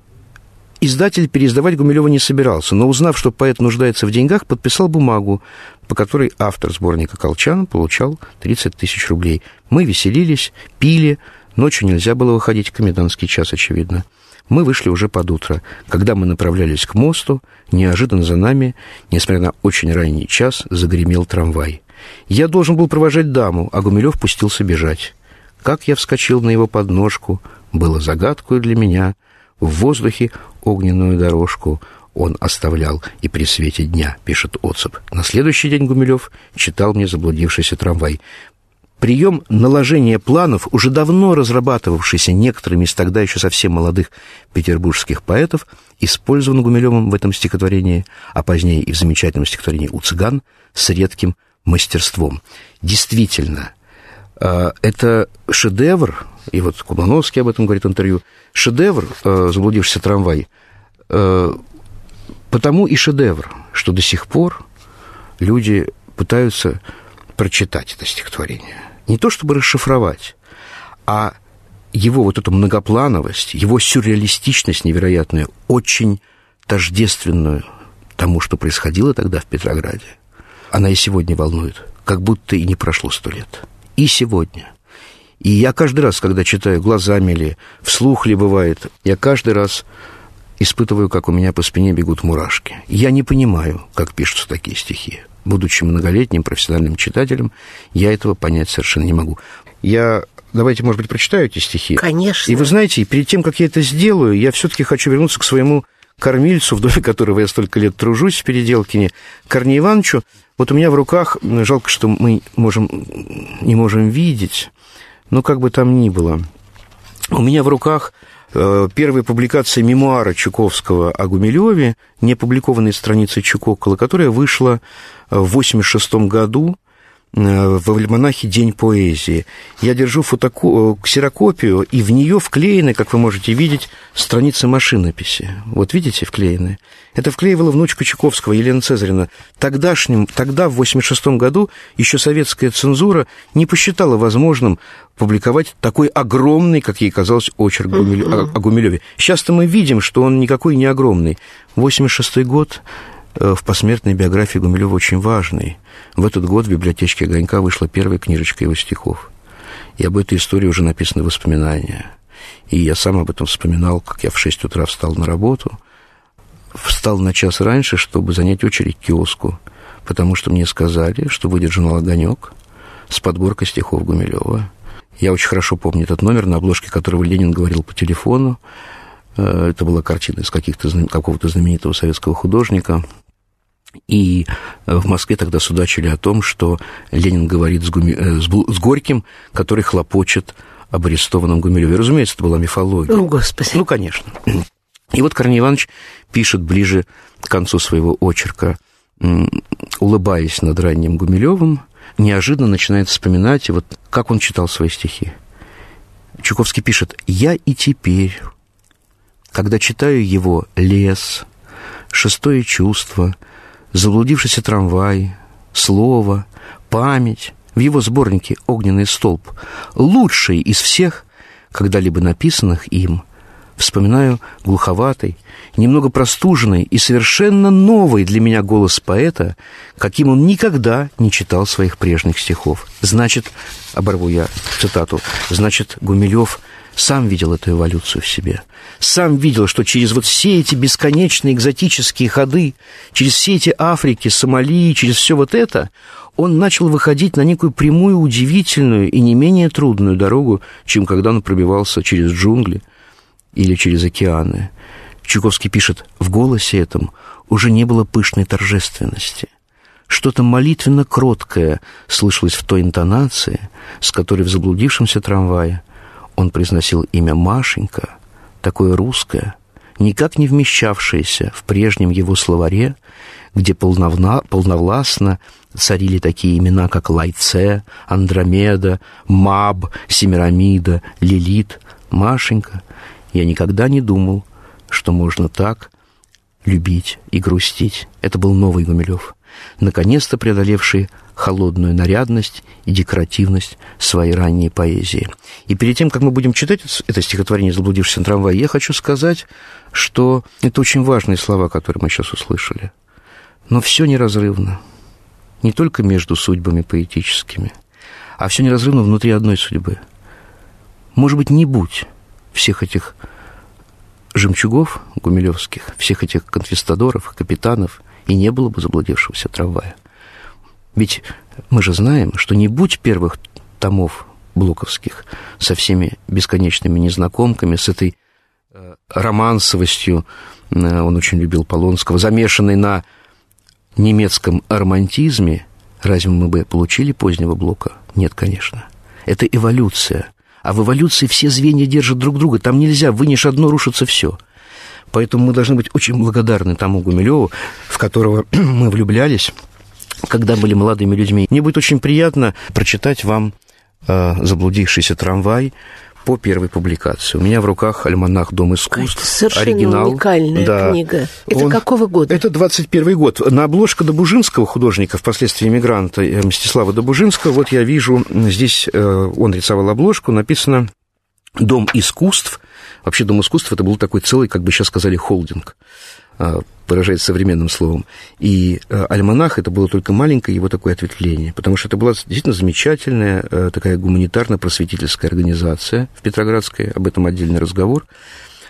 Издатель переиздавать Гумилева не собирался, но узнав, что поэт нуждается в деньгах, подписал бумагу, по которой автор сборника «Колчан» получал 30 тысяч рублей. Мы веселились, пили, ночью нельзя было выходить, комендантский час, очевидно. Мы вышли уже под утро. Когда мы направлялись к мосту, неожиданно за нами, несмотря на очень ранний час, загремел трамвай. Я должен был провожать даму, а Гумилев пустился бежать. Как я вскочил на его подножку, было загадкой для меня. В воздухе огненную дорожку он оставлял и при свете дня, пишет Оцеп. На следующий день Гумилев читал мне заблудившийся трамвай. Прием наложения планов, уже давно разрабатывавшийся некоторыми из тогда еще совсем молодых петербургских поэтов, использован Гумилевым в этом стихотворении, а позднее и в замечательном стихотворении «У цыган» с редким мастерством. Действительно, а, это шедевр, и вот Кублановский об этом говорит в интервью, шедевр э, «Заблудившийся трамвай», э, потому и шедевр, что до сих пор люди пытаются прочитать это стихотворение. Не то чтобы расшифровать, а его вот эту многоплановость, его сюрреалистичность невероятную, очень тождественную тому, что происходило тогда в Петрограде, она и сегодня волнует, как будто и не прошло сто лет. И сегодня. И я каждый раз, когда читаю глазами ли, вслух ли бывает, я каждый раз испытываю, как у меня по спине бегут мурашки. Я не понимаю, как пишутся такие стихи. Будучи многолетним профессиональным читателем, я этого понять совершенно не могу. Я давайте, может быть, прочитаю эти стихи. Конечно. И вы знаете, перед тем, как я это сделаю, я все-таки хочу вернуться к своему кормильцу, в доме которого я столько лет тружусь в Переделкине, Корнею Ивановичу. Вот у меня в руках, жалко, что мы можем, не можем видеть, но как бы там ни было. У меня в руках э, первая публикация мемуара Чуковского о Гумилеве, не опубликованные страницы Чукокола, которая вышла в 1986 году в альманахе «День поэзии». Я держу фотоко... Э, ксерокопию, и в нее вклеены, как вы можете видеть, страницы машинописи. Вот видите, вклеены. Это вклеивала внучка Чуковского, Елена Цезарина. Тогдашним, тогда, в 86 году, еще советская цензура не посчитала возможным публиковать такой огромный, как ей казалось, очерк Гумилё... о Гумилеве. Сейчас-то мы видим, что он никакой не огромный. 86 год Э, в посмертной биографии Гумилева очень важный. В этот год в библиотечке «Огонька» вышла первая книжечка его стихов. И об этой истории уже написаны воспоминания. И я сам об этом вспоминал, как я в 6 утра встал на работу, встал на час раньше, чтобы занять очередь киоску, потому что мне сказали, что выйдет журнал «Огонек» с подборкой стихов Гумилева. Я очень хорошо помню этот номер, на обложке которого Ленин говорил по телефону. Э, это была картина из каких-то, какого-то знаменитого советского художника. И э, в Москве тогда судачили о том, что Ленин говорит с, Гуми... Э, с Горьким, который хлопочет об арестованном Гумилеве. Разумеется, это была мифология. Ну, Господи. Ну, конечно. И вот Корней Иванович пишет ближе к концу своего очерка, улыбаясь над ранним Гумилевым, неожиданно начинает вспоминать, вот как он читал свои стихи. Чуковский пишет «Я и теперь, когда читаю его «Лес», «Шестое чувство», заблудившийся трамвай, слово, память в его сборнике «Огненный столб» лучший из всех, когда-либо написанных им вспоминаю глуховатый, немного простуженный и совершенно новый для меня голос поэта, каким он никогда не читал своих прежних стихов. Значит, оборву я цитату, значит, Гумилев сам видел эту эволюцию в себе. Сам видел, что через вот все эти бесконечные экзотические ходы, через все эти Африки, Сомали, через все вот это, он начал выходить на некую прямую, удивительную и не менее трудную дорогу, чем когда он пробивался через джунгли или через океаны. Чуковский пишет, в голосе этом уже не было пышной торжественности. Что-то молитвенно кроткое слышалось в той интонации, с которой в заблудившемся трамвае он произносил имя Машенька, такое русское, никак не вмещавшееся в прежнем его словаре, где полновна, полновластно царили такие имена, как Лайце, Андромеда, Маб, Семирамида, Лилит, Машенька. Я никогда не думал, что можно так любить и грустить. Это был новый Гумилев, наконец-то преодолевший холодную нарядность и декоративность своей ранней поэзии. И перед тем, как мы будем читать это стихотворение «Заблудившийся на трамвае», я хочу сказать, что это очень важные слова, которые мы сейчас услышали. Но все неразрывно – не только между судьбами поэтическими, а все неразрывно внутри одной судьбы. Может быть, не будь всех этих жемчугов гумилевских, всех этих конфистадоров, капитанов, и не было бы заблудившегося трамвая. Ведь мы же знаем, что не будь первых томов блоковских со всеми бесконечными незнакомками, с этой э, романсовостью, э, он очень любил Полонского, замешанной на немецком романтизме разве мы бы получили позднего Блока? Нет, конечно. Это эволюция. А в эволюции все звенья держат друг друга. Там нельзя, вынешь одно, рушится все. Поэтому мы должны быть очень благодарны тому Гумилеву, в которого мы влюблялись, когда были молодыми людьми. Мне будет очень приятно прочитать вам э, «Заблудившийся трамвай», по первой публикации. У меня в руках «Альманах Дом искусств». Это совершенно оригинал. уникальная да. книга. Это Он... какого года? Это 21 год. На обложка Добужинского художника, впоследствии иммигранта э, Мстислава Добужинского, вот я вижу, здесь э, он рисовал обложку, написано «Дом искусств». Вообще Дом искусств это был такой целый, как бы сейчас сказали, холдинг а, выражаясь современным словом. И э, альманах это было только маленькое его такое ответвление, потому что это была действительно замечательная э, такая гуманитарно-просветительская организация в Петроградской, об этом отдельный разговор.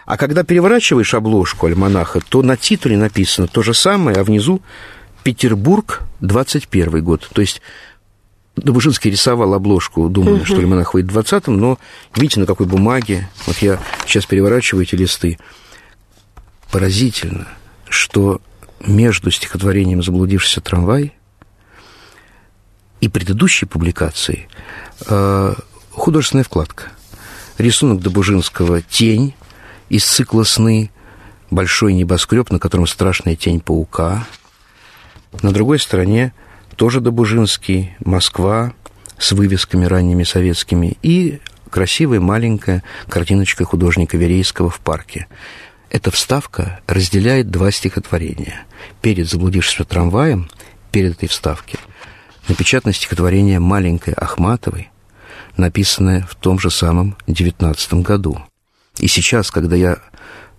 А когда переворачиваешь обложку альманаха, то на титуле написано то же самое, а внизу Петербург, 21 год. То есть Добужинский рисовал обложку, думаю, угу. что альманах выйдет в 20-м, но видите, на какой бумаге, вот я сейчас переворачиваю эти листы, поразительно, что между стихотворением «Заблудившийся трамвай» и предыдущей публикацией э, художественная вкладка. Рисунок Добужинского «Тень» из цикла «Сны», большой небоскреб, на котором страшная тень паука. На другой стороне тоже Добужинский, Москва с вывесками ранними советскими и красивая маленькая картиночка художника Верейского в парке. Эта вставка разделяет два стихотворения. Перед заблудившимся трамваем, перед этой вставки, напечатано стихотворение маленькой Ахматовой, написанное в том же самом девятнадцатом году. И сейчас, когда я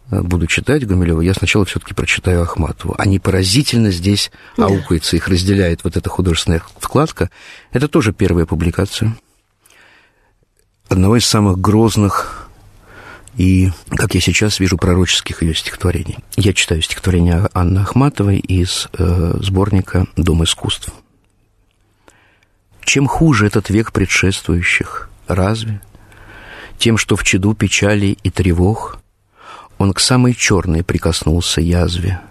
э, буду читать Гумилева, я сначала все-таки прочитаю Ахматову. Они поразительно здесь аукаются, их разделяет вот эта художественная вкладка. Это тоже первая публикация одного из самых грозных и, как я сейчас вижу, пророческих ее стихотворений. Я читаю стихотворение Анны Ахматовой из э, сборника «Дом искусств». Чем хуже этот век предшествующих, разве? Тем, что в чаду печали и тревог Он к самой черной прикоснулся язве,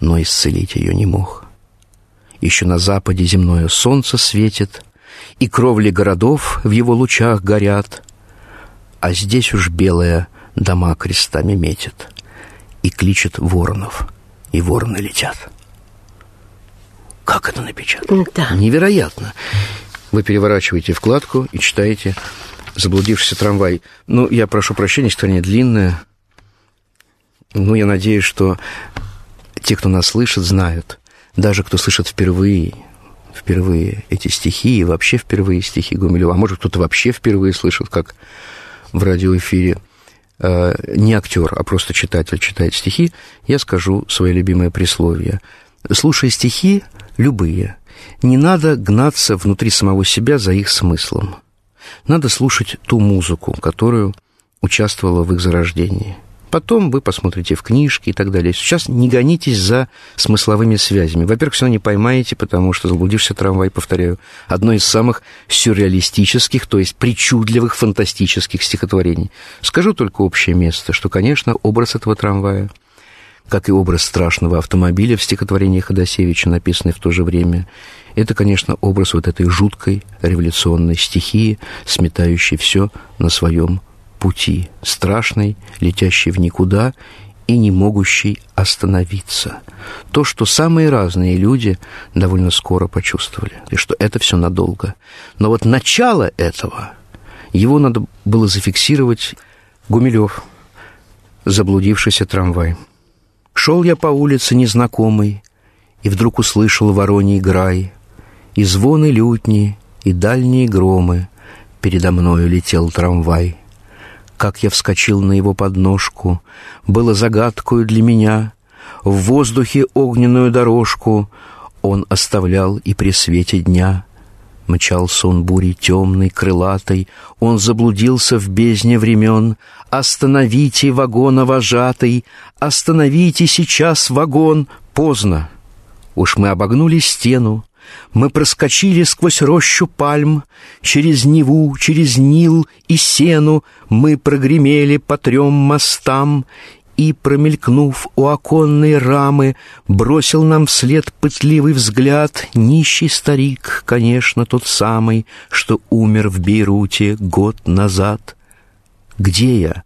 Но исцелить ее не мог. Еще на западе земное солнце светит, И кровли городов в его лучах горят, А здесь уж белая дома крестами метит и кличет воронов, и вороны летят. Как это напечатано? Да. Невероятно. Вы переворачиваете вкладку и читаете «Заблудившийся трамвай». Ну, я прошу прощения, стороне длинная. Ну, я надеюсь, что те, кто нас слышит, знают. Даже кто слышит впервые, впервые эти стихи, и вообще впервые стихи Гумилева, а может, кто-то вообще впервые слышит, как в радиоэфире не актер, а просто читатель читает стихи, я скажу свое любимое присловие. Слушая стихи, любые, не надо гнаться внутри самого себя за их смыслом. Надо слушать ту музыку, которую участвовала в их зарождении – Потом вы посмотрите в книжке и так далее. Сейчас не гонитесь за смысловыми связями. Во-первых, все не поймаете, потому что «Заблудившийся трамвай», повторяю, одно из самых сюрреалистических, то есть причудливых, фантастических стихотворений. Скажу только общее место, что, конечно, образ этого трамвая, как и образ страшного автомобиля в стихотворении Ходосевича, написанный в то же время, это, конечно, образ вот этой жуткой революционной стихии, сметающей все на своем пути, страшный, летящий в никуда и не могущий остановиться. То, что самые разные люди довольно скоро почувствовали, и что это все надолго. Но вот начало этого, его надо было зафиксировать Гумилев, заблудившийся трамвай. Шел я по улице незнакомый, и вдруг услышал вороний грай, и звоны лютни, и дальние громы, передо мною летел трамвай — как я вскочил на его подножку, было загадкою для меня. В воздухе огненную дорожку он оставлял и при свете дня. Мчался он бурей темной, крылатой, он заблудился в бездне времен. Остановите вагона вожатый, остановите сейчас вагон. Поздно. Уж мы обогнули стену, мы проскочили сквозь рощу пальм, Через Неву, через Нил и Сену Мы прогремели по трем мостам, И, промелькнув у оконной рамы, Бросил нам вслед пытливый взгляд Нищий старик, конечно, тот самый, Что умер в Бейруте год назад. Где я?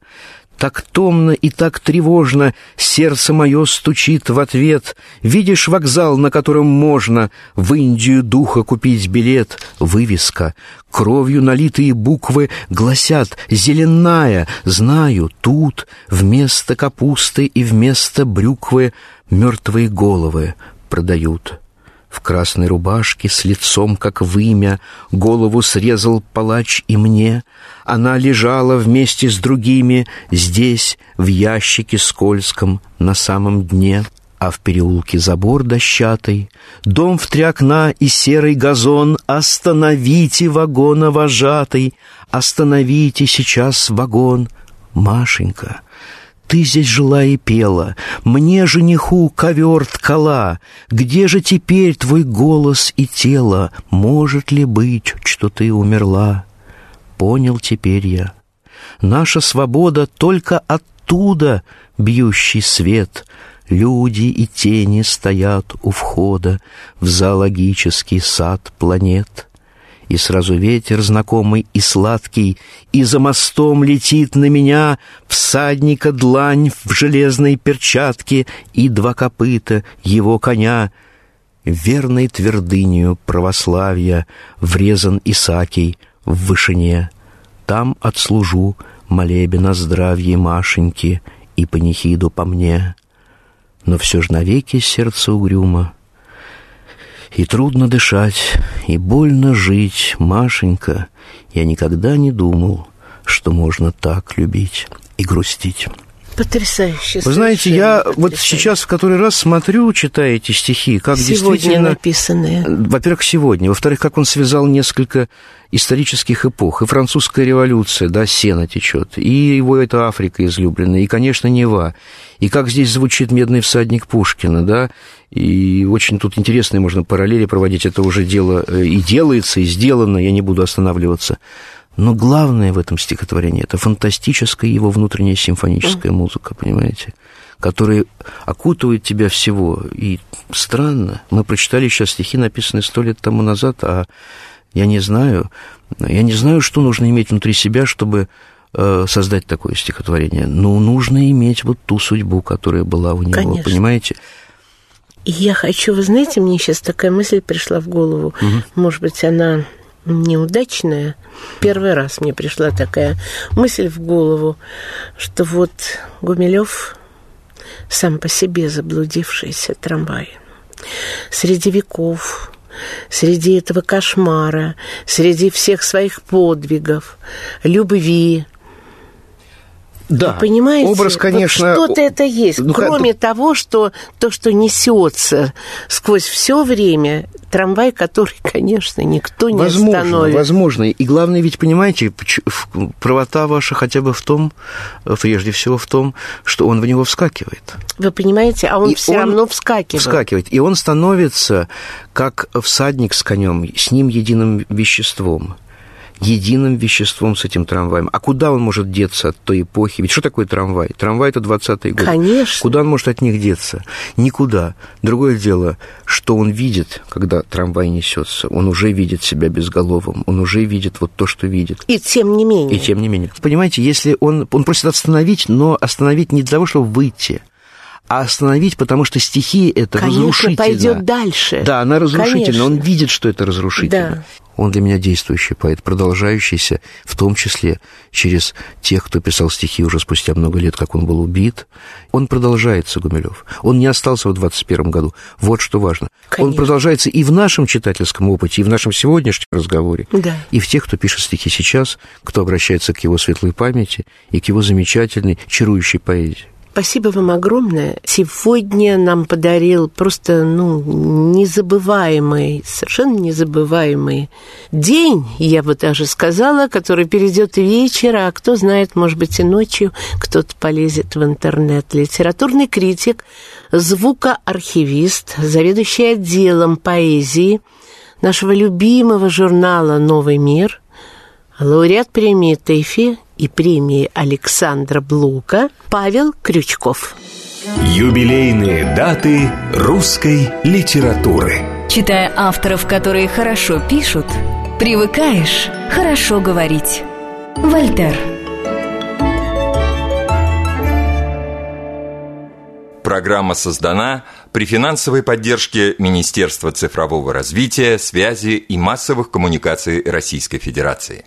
Так томно и так тревожно сердце мое стучит в ответ. Видишь вокзал, на котором можно в Индию духа купить билет? Вывеска. Кровью налитые буквы гласят «Зеленая». Знаю, тут вместо капусты и вместо брюквы мертвые головы продают в красной рубашке, с лицом, как вымя, голову срезал палач и мне. Она лежала вместе с другими здесь, в ящике скользком, на самом дне. А в переулке забор дощатый, дом в три окна и серый газон. Остановите вагона вожатый, остановите сейчас вагон. Машенька, ты здесь жила и пела, мне, жениху, ковер ткала. Где же теперь твой голос и тело? Может ли быть, что ты умерла? Понял теперь я. Наша свобода только оттуда, бьющий свет. Люди и тени стоят у входа в зоологический сад планет. И сразу ветер знакомый и сладкий, И за мостом летит на меня Всадника длань в железной перчатке И два копыта его коня. Верной твердынью православия Врезан Исакий в вышине. Там отслужу молебен о здравье Машеньки И панихиду по мне. Но все ж навеки сердце угрюмо — и трудно дышать, и больно жить, Машенька. Я никогда не думал, что можно так любить и грустить. Потрясающе. Вы знаете, я вот сейчас в который раз смотрю, читая эти стихи, как сегодня действительно... написанные. Во-первых, сегодня. Во-вторых, как он связал несколько исторических эпох. И французская революция, да, сено течет, и его это Африка излюбленная, и, конечно, Нева. И как здесь звучит «Медный всадник» Пушкина, да, и очень тут интересные можно параллели проводить. Это уже дело э, и делается, и сделано, я не буду останавливаться. Но главное в этом стихотворении – это фантастическая его внутренняя симфоническая музыка, понимаете? которая окутывает тебя всего. И странно, мы прочитали сейчас стихи, написанные сто лет тому назад, а я не знаю, я не знаю, что нужно иметь внутри себя, чтобы э, создать такое стихотворение. Но нужно иметь вот ту судьбу, которая была у него, Конечно. понимаете? И я хочу, вы знаете, мне сейчас такая мысль пришла в голову. Мгм. Может быть, она неудачная. Первый раз мне пришла такая мысль в голову, что вот Гумилев сам по себе заблудившийся трамвай. Среди веков, среди этого кошмара, среди всех своих подвигов, любви, Да, Вы понимаете? образ, конечно... Вот что-то это есть. Ну, Кроме как... того, что то, что несется сквозь все время, трамвай, который, конечно, никто не возможно, остановит. Возможно. И главное, ведь, понимаете, правота ваша хотя бы в том, прежде всего в том, что он в него вскакивает. Вы понимаете, а он И все он равно вскакивает. Вскакивает. И он становится как всадник с конем, с ним единым веществом единым веществом с этим трамваем. А куда он может деться от той эпохи? Ведь что такое трамвай? Трамвай – это 20-е годы. Конечно. Куда он может от них деться? Никуда. Другое дело, что он видит, когда трамвай несется. Он уже видит себя безголовым, он уже видит вот то, что видит. И тем не менее. И тем не менее. Понимаете, если он, он просит остановить, но остановить не для того, чтобы выйти, а остановить, потому что стихия это Конечно, разрушительно. пойдет дальше. Да, она разрушительна. Конечно. Он видит, что это разрушительно. Да. Он для меня действующий поэт, продолжающийся, в том числе через тех, кто писал стихи уже спустя много лет, как он был убит. Он продолжается, Гумилев. Он не остался в 21 году. Вот что важно. Конечно. Он продолжается и в нашем читательском опыте, и в нашем сегодняшнем разговоре, Да. и в тех, кто пишет стихи сейчас, кто обращается к его светлой памяти и к его замечательной, чарующей поэзии. Спасибо вам огромное. Сегодня нам подарил просто, ну, незабываемый, совершенно незабываемый день, я бы даже сказала, который перейдет вечер, а кто знает, может быть, и ночью кто-то полезет в интернет. Литературный критик, звукоархивист, заведующий отделом поэзии нашего любимого журнала «Новый мир», лауреат премии ТЭФИ и премии Александра Блука Павел Крючков. Юбилейные даты русской литературы. Читая авторов, которые хорошо пишут, привыкаешь хорошо говорить. Вольтер. Программа создана при финансовой поддержке Министерства цифрового развития, связи и массовых коммуникаций Российской Федерации.